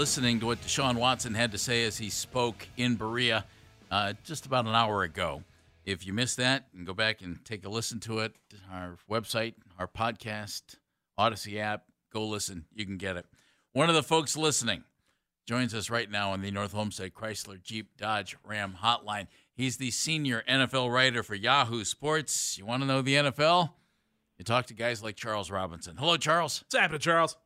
listening to what Deshaun Watson had to say as he spoke in Berea uh, just about an hour ago. If you missed that, and go back and take a listen to it. Our website, our podcast, Odyssey app, go listen. You can get it. One of the folks listening joins us right now on the North Olmsted Chrysler Jeep Dodge Ram hotline. He's the senior NFL writer for Yahoo Sports. You want to know the NFL? You talk to guys like Charles Robinson. Hello, Charles. What's happening, Charles?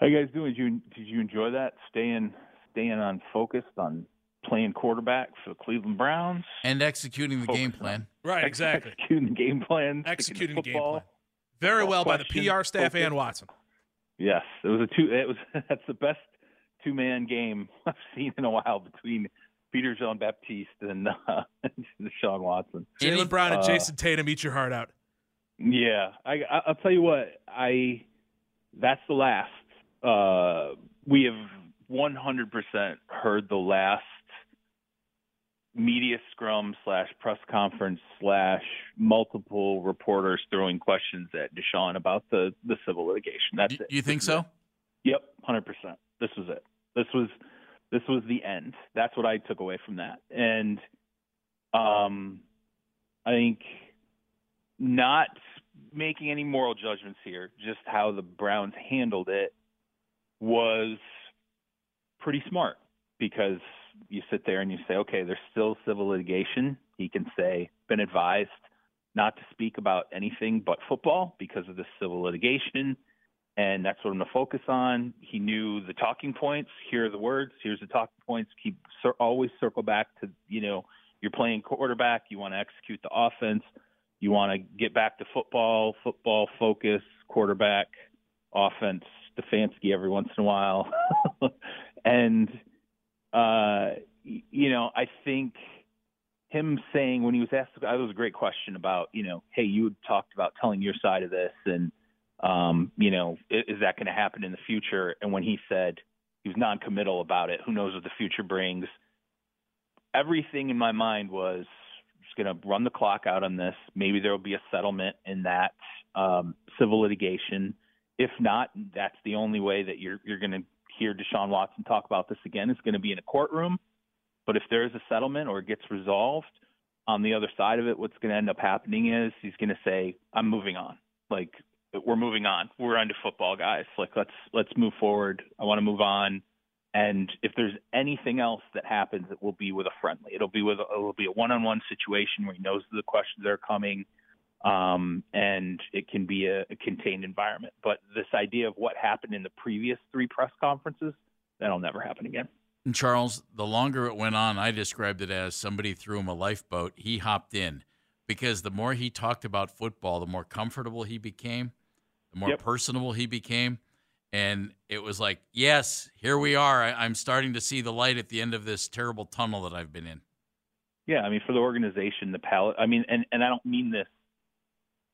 How you guys doing? Did you did you enjoy that? Staying staying on focused on playing quarterback for the Cleveland Browns and executing the game plan. Right, exactly. Executing the game plan. Executing the game plan. Very well by the PR staff focus. and Watson. Yes, it was a two. It was that's the best two man game I've seen in a while between Peter John-Baptiste and uh, Deshaun Watson. Any- Jaylen Brown and uh, Jayson Tatum eat your heart out. Yeah, I, I I'll tell you what. I that's the last. Uh, we have 100% heard the last media scrum slash press conference slash multiple reporters throwing questions at Deshaun about the the civil litigation. That's Y- it. you think so? Yep, hundred percent. This was it. This was this was the end. That's what I took away from that. And um I think not making any moral judgments here, just how the Browns handled it was pretty smart because you sit there and you say, okay, there's still civil litigation. He can say, been advised not to speak about anything but football because of the civil litigation. And that's what I'm going to focus on. He knew the talking points. Here are the words. Here's the talking points. Keep always circle back to, you know, you're playing quarterback. You want to execute the offense. You want to get back to football, football focus, quarterback, offense, Stefanski every once in a while. and, uh, you know, I think him saying when he was asked, that was a great question about, you know, hey, you talked about telling your side of this and, um, you know, is, is that going to happen in the future? And when he said he was non-committal about it, who knows what the future brings? Everything in my mind was just going to run the clock out on this. Maybe there will be a settlement in that um, civil litigation. If not, that's the only way that you're you're going to hear Deshaun Watson talk about this again. Is going to be in a courtroom. But if there is a settlement or it gets resolved, on the other side of it, what's going to end up happening is he's going to say, "I'm moving on." Like we're moving on. We're on to football, guys. Like let's let's move forward. I want to move on. And if there's anything else that happens, it will be with a friendly. It'll be with a, it'll be a one-on-one situation where he knows the questions are coming, um, and it can be a, a contained environment. But this idea of what happened in the previous three press conferences, that'll never happen again. And Charles, the longer it went on, I described it as somebody threw him a lifeboat. He hopped in because the more he talked about football, the more comfortable he became, the more Yep. personable he became. And it was like, yes, here we are. I, I'm starting to see the light at the end of this terrible tunnel that I've been in. Yeah, I mean, for the organization, the palate. I mean, and and I don't mean this.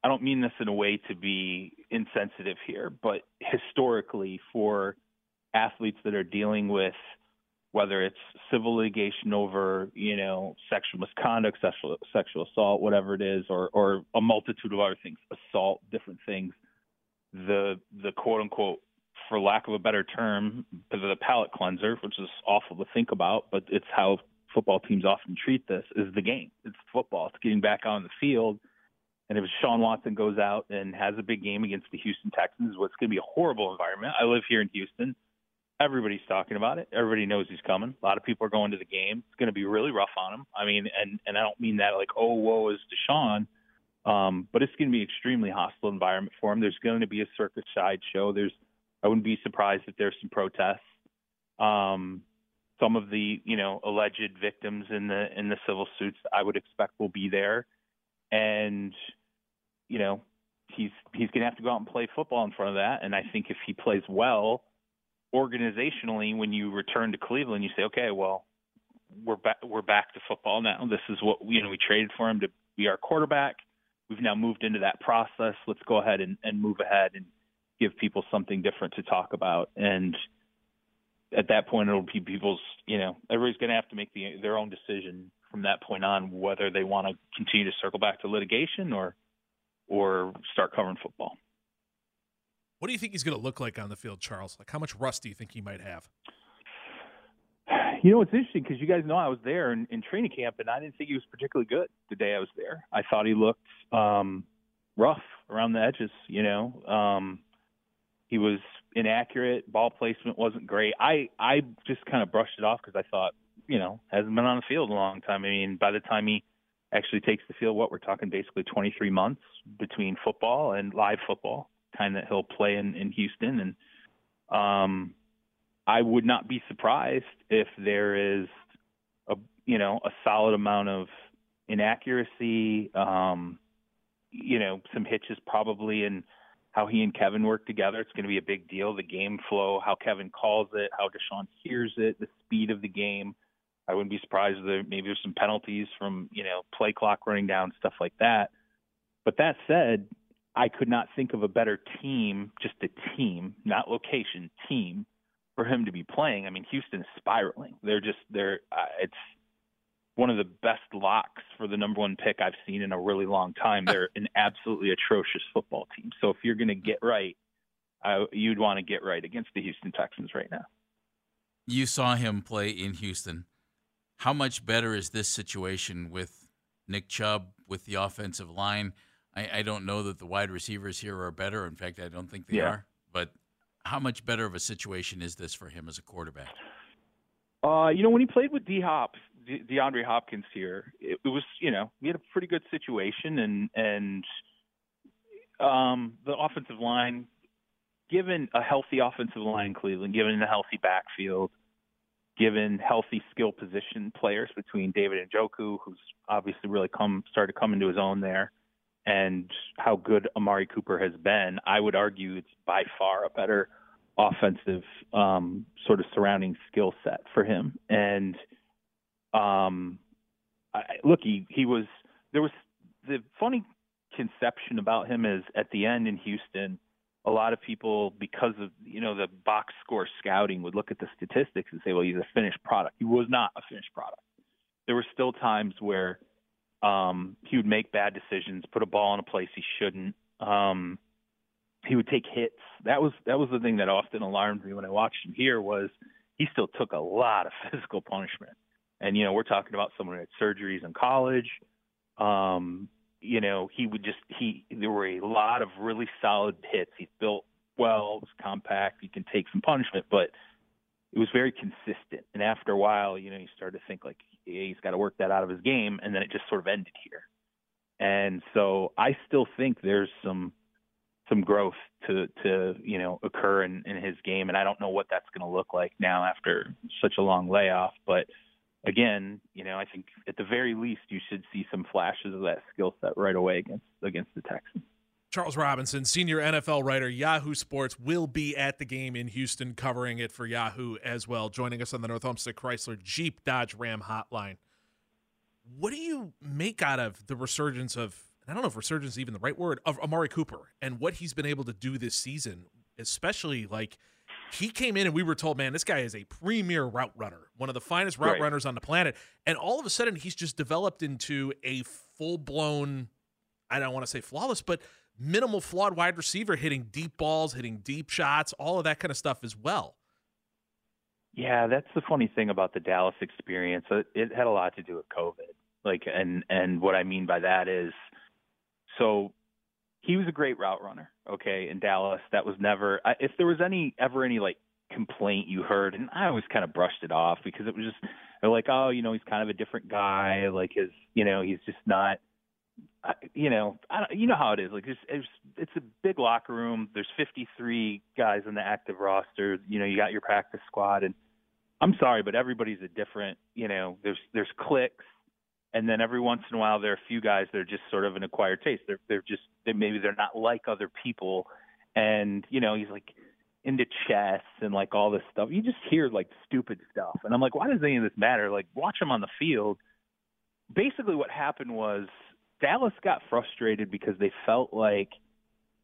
I don't mean this in a way to be insensitive here, but historically, for athletes that are dealing with whether it's civil litigation over, you know, sexual misconduct, sexual sexual assault, whatever it is, or or a multitude of other things, assault, different things. The the quote unquote, for lack of a better term, the, the palate cleanser, which is awful to think about, but it's how football teams often treat this, is the game. It's football. It's getting back on the field. And if Sean Watson goes out and has a big game against the Houston Texans, what's going to be a horrible environment. I live here in Houston everybody's talking about it. Everybody knows he's coming. A lot of people are going to the game. It's going to be really rough on him. I mean, and and I don't mean that like oh woe is Deshaun, um, but it's going to be extremely hostile environment for him. There's going to be a circus sideshow. There's I wouldn't be surprised if there's some protests. Um, some of the you know alleged victims in the in the civil suits I would expect will be there, and you know he's he's going to have to go out and play football in front of that. And I think if he plays well organizationally, when you return to Cleveland, you say, okay, well we're back we're back to football now. This is what you know we traded for him to be our quarterback. We've now moved into that process. Let's go ahead and, and move ahead and give people something different to talk about. And at that point, it'll be people's, you know, everybody's going to have to make the, their own decision from that point on whether they want to continue to circle back to litigation or or start covering football. What do you think he's going to look like on the field, Charles? Like, how much rust do you think he might have? You know, it's interesting because you guys know I was there in, in training camp, and I didn't think he was particularly good the day I was there. I thought he looked um, rough around the edges. You know, um, he was inaccurate. Ball placement wasn't great. I I just kind of brushed it off because I thought, you know, hasn't been on the field a long time. I mean, by the time he actually takes the field, what we're talking basically 23 months between football and live football, time that he'll play in in Houston, and um, I would not be surprised if there is a you know a solid amount of inaccuracy. Um, you know, some hitches probably in how he and Kevin work together. It's going to be a big deal. The game flow, how Kevin calls it, how Deshaun hears it, the speed of the game. I wouldn't be surprised if there maybe there's some penalties from you know play clock running down, stuff like that. But that said, I could not think of a better team, just a team, not location, team, for him to be playing. I mean, Houston is spiraling. They're just they're uh, it's one of the best locks for the number one pick I've seen in a really long time. They're an absolutely atrocious football team. So if you're going to get right, uh, you'd want to get right against the Houston Texans right now. You saw him play in Houston. How much better is this situation with Nick Chubb with the offensive line? I, I don't know that the wide receivers here are better. In fact, I don't think they yeah. are. But how much better of a situation is this for him as a quarterback? Uh, you know, when he played with D Hop, De- DeAndre Hopkins here, it, it was you know we had a pretty good situation, and and um, the offensive line, given a healthy offensive line in Cleveland, given a healthy backfield, given healthy skill position players between David Njoku, who's obviously really come started coming to his own there, and how good Amari Cooper has been, I would argue it's by far a better offensive um, sort of surrounding skill set for him. And um, I, look, he he was there was the funny conception about him is at the end in Houston. A lot of people, because of you know the box score scouting, would look at the statistics and say, "Well, he's a finished product." He was not a finished product. There were still times where um, he would make bad decisions, put a ball in a place he shouldn't. Um, he would take hits. That was that was the thing that often alarmed me when I watched him here was he still took a lot of physical punishment. And you know, we're talking about someone who had surgeries in college. Um, you know, he would just he there were a lot of really solid hits. He's built well, was compact, he can take some punishment, but it was very consistent. And after a while, you know, you started to think like yeah, he's got to work that out of his game, and then it just sort of ended here. And so I still think there's some some growth to to you know occur in, in his game, and I don't know what that's going to look like now after such a long layoff. But again, you know, I think at the very least you should see some flashes of that skill set right away against against the Texans. Charles Robinson, senior NFL writer, Yahoo Sports, will be at the game in Houston covering it for Yahoo as well, joining us on the North Olmsted Chrysler Jeep Dodge Ram hotline. What do you make out of the resurgence of I don't know if resurgence is even the right word of Amari Cooper and what he's been able to do this season, especially like he came in and we were told, man, this guy is a premier route runner, one of the finest route right. runners on the planet. And all of a sudden, he's just developed into a full blown, I don't want to say flawless, but minimal flawed wide receiver hitting deep balls, hitting deep shots, all of that kind of stuff as well. Yeah, that's the funny thing about the Dallas experience. It, it had a lot to do with COVID. Like, and and what I mean by that is so he was a great route runner, okay, in Dallas. That was never if there was any ever any like complaint you heard, and I always kind of brushed it off because it was just they're like, oh, you know, he's kind of a different guy. Like his, you know, he's just not. Uh, you know, I don't, you know how it is. Like it's, it's it's a big locker room. There's 53 guys in the active roster. You know, you got your practice squad, and I'm sorry, but everybody's a different. You know, there's there's clicks, and then every once in a while there are a few guys that are just sort of an acquired taste. They're they're just they, maybe they're not like other people, and you know, he's like into chess and like all this stuff. You just hear like stupid stuff, and I'm like, why does any of this matter? Like, watch him on the field. Basically, what happened was Dallas got frustrated because they felt like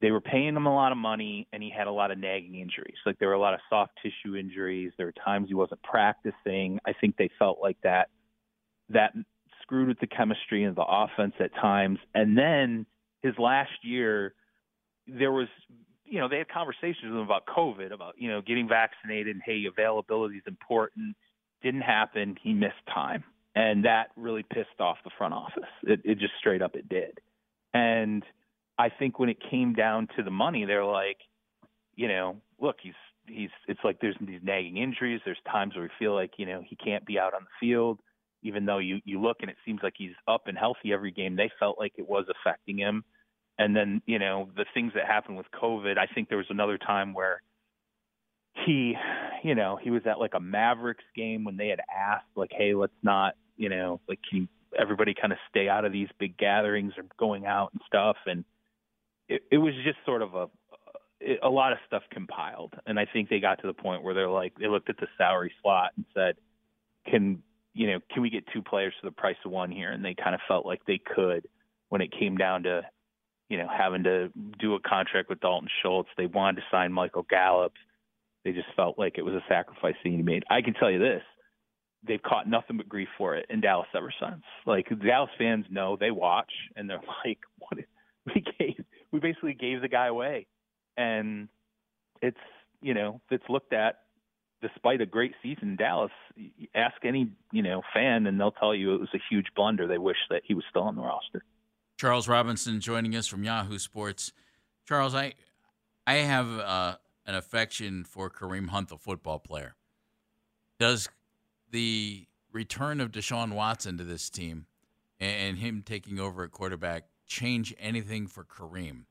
they were paying him a lot of money and he had a lot of nagging injuries. Like there were a lot of soft tissue injuries. There were times he wasn't practicing. I think they felt like that that screwed with the chemistry and the offense at times. And then his last year, there was you know, they had conversations with him about COVID, about, you know, getting vaccinated and hey, availability is important. Didn't happen. He missed time. And that really pissed off the front office. It, it just straight up it did. And I think when it came down to the money, they're like, you know, look, he's he's it's like there's these nagging injuries. There's times where we feel like, you know, he can't be out on the field, even though you you look and it seems like he's up and healthy every game. They felt like it was affecting him and then you know the things that happened with COVID. I think there was another time where he, you know, he was at like a Mavericks game when they had asked like, hey, let's not, you know, like can everybody kind of stay out of these big gatherings or going out and stuff, and it, it was just sort of a a lot of stuff compiled, and I think they got to the point where they're like they looked at the salary slot and said, can you know, can we get two players for the price of one here? And they kind of felt like they could when it came down to you know, having to do a contract with Dalton Schultz. They wanted to sign Michael Gallup. They just felt like it was a sacrifice he made. I can tell you this. They've caught nothing but grief for it in Dallas ever since. Like Dallas fans know, they watch and they're like, "What we gave? We basically gave the guy away," and it's you know it's looked at despite a great season in Dallas. Ask any you know fan, and they'll tell you it was a huge blunder. They wish that he was still on the roster. Charles Robinson joining us from Yahoo Sports. Charles, I I have uh, an affection for Kareem Hunt, the football player. Does the return of Deshaun Watson to this team and him taking over at quarterback change anything for Kareem?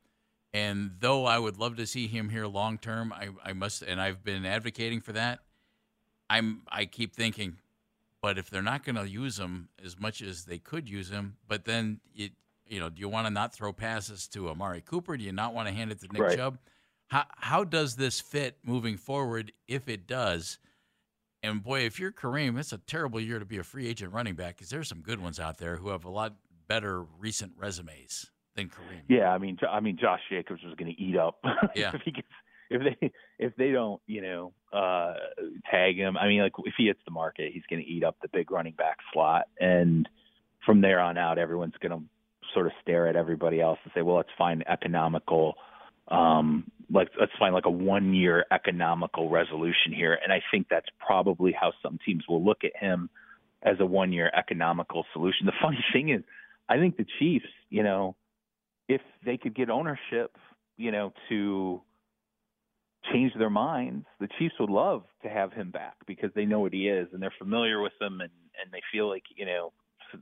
And though I would love to see him here long term, I, I must, and I've been advocating for that. I'm I keep thinking, but if they're not going to use him as much as they could use him, but then it you know, do you want to not throw passes to Amari Cooper? Do you not want to hand it to Nick right. Chubb? How how does this fit moving forward if it does? And boy, if you're Kareem, it's a terrible year to be a free agent running back because there's some good ones out there who have a lot better recent resumes than Kareem. Yeah, I mean, I mean, Josh Jacobs was going to eat up yeah. if he gets if they if they don't you know uh tag him. I mean, like if he hits the market, he's going to eat up the big running back slot, and from there on out, everyone's going to sort of stare at everybody else and say, well, let's find economical, um, like let's find like a one year economical resolution here. And I think that's probably how some teams will look at him as a one year economical solution. The funny thing is, I think the Chiefs, you know, if they could get ownership, you know, to change their minds, the Chiefs would love to have him back because they know what he is and they're familiar with him and and they feel like you know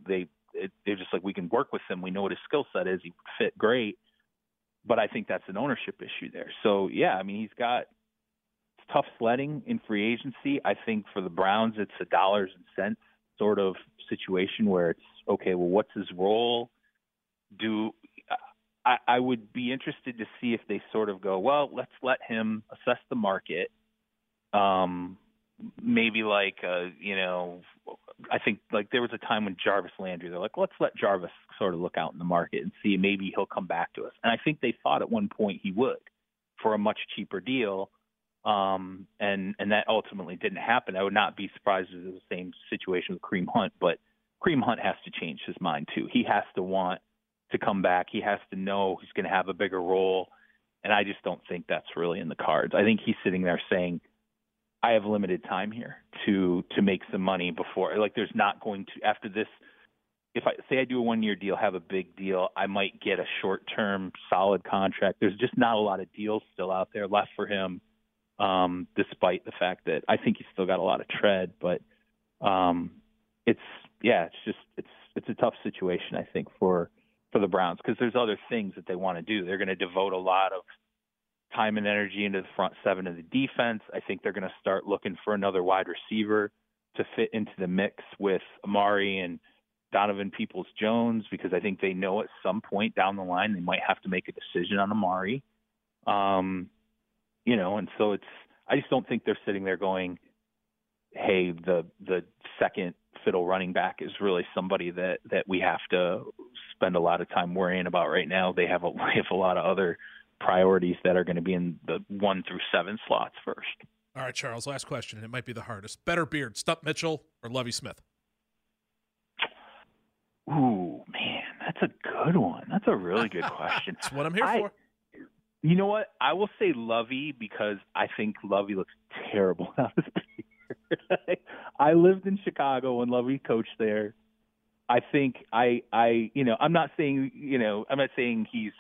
they it, they're just like we can work with him. We know what his skill set is. He would fit great, but I think that's an ownership issue there. So yeah, I mean he's got tough sledding in free agency. I think for the Browns it's a dollars and cents sort of situation where it's okay. Well, what's his role? Do I, I would be interested to see if they sort of go, well, let's let him assess the market. Um, maybe like uh, you know I think like there was a time when Jarvis Landry, they're like, let's let Jarvis sort of look out in the market and see maybe he'll come back to us. And I think they thought at one point he would for a much cheaper deal. Um, and and that ultimately didn't happen. I would not be surprised if it was the same situation with Kareem Hunt, but Kareem Hunt has to change his mind too. He has to want to come back. He has to know he's going to have a bigger role. And I just don't think that's really in the cards. I think he's sitting there saying, I have limited time here to to make some money before like there's not going to after this if I say I do a one year deal, have a big deal, I might get a short term solid contract. There's just not a lot of deals still out there left for him. um, despite the fact that I think he's still got a lot of tread. But um, it's yeah, it's just it's it's a tough situation I think for for the Browns because there's other things that they want to do. They're going to devote a lot of time and energy into the front seven of the defense. I think they're going to start looking for another wide receiver to fit into the mix with Amari and Donovan Peoples Jones because I think they know at some point down the line they might have to make a decision on Amari. Um, you know, and so it's I just don't think they're sitting there going, Hey, the the second fiddle running back is really somebody that that we have to spend a lot of time worrying about right now. They have a they have a lot of other priorities that are going to be in the one through seven slots first. All right, Charles. Last question. It might be the hardest. Better beard, Stump Mitchell or Lovie Smith? Ooh, man, that's a good one. That's a really good question. that's what I'm here I, for. You know what? I will say Lovie because I think Lovie looks terrible out of beard. I lived in Chicago when Lovey coached there. I think I I you know I'm not saying you know I'm not saying he's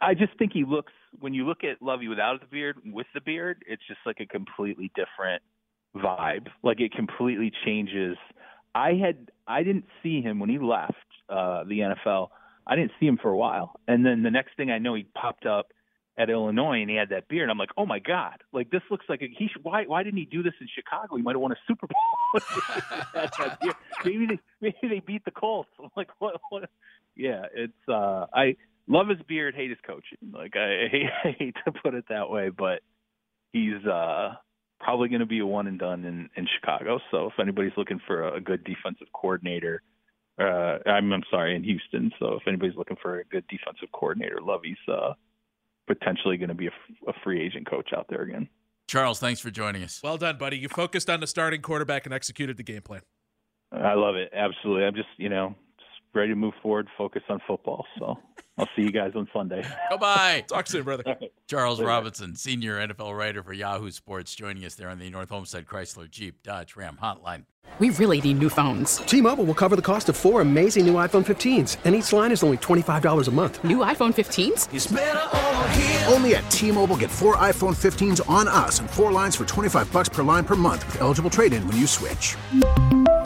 I, just think he looks when you look at Lovie without the beard with the beard it's just like a completely different vibe like it completely changes I had I didn't see him when he left uh the NFL I didn't see him for a while and then the next thing I know he popped up at Illinois and he had that beard. I'm like, oh my god, like this looks like a, he. Why why didn't he do this in Chicago? He might have won a Super Bowl. maybe they maybe they beat the Colts. I'm like, what? what? Yeah, it's uh, I love his beard, hate his coaching. Like I, I, hate, I hate to put it that way, but he's uh probably going to be a one and done in in Chicago. So if anybody's looking for a, a good defensive coordinator. Uh, I'm, I'm sorry, in Houston. So if anybody's looking for a good defensive coordinator, Lovie's uh, potentially going to be a, a free agent coach out there again. Charles, thanks for joining us. Well done, buddy. You focused on the starting quarterback and executed the game plan. I love it. Absolutely. I'm just, you know, just ready to move forward, focus on football. So I'll see you guys on Sunday. Goodbye. Talk soon, brother. Right. Charles Robinson, senior NFL writer for Yahoo Sports, joining us there on the North Olmsted Chrysler Jeep Dodge Ram hotline. We really need new phones. T-Mobile will cover the cost of four amazing new iPhone 15s, and each line is only $25 a month. New iPhone 15s? Only at T-Mobile get four iPhone 15s on us and four lines for 25 bucks per line per month with eligible trade-in when you switch.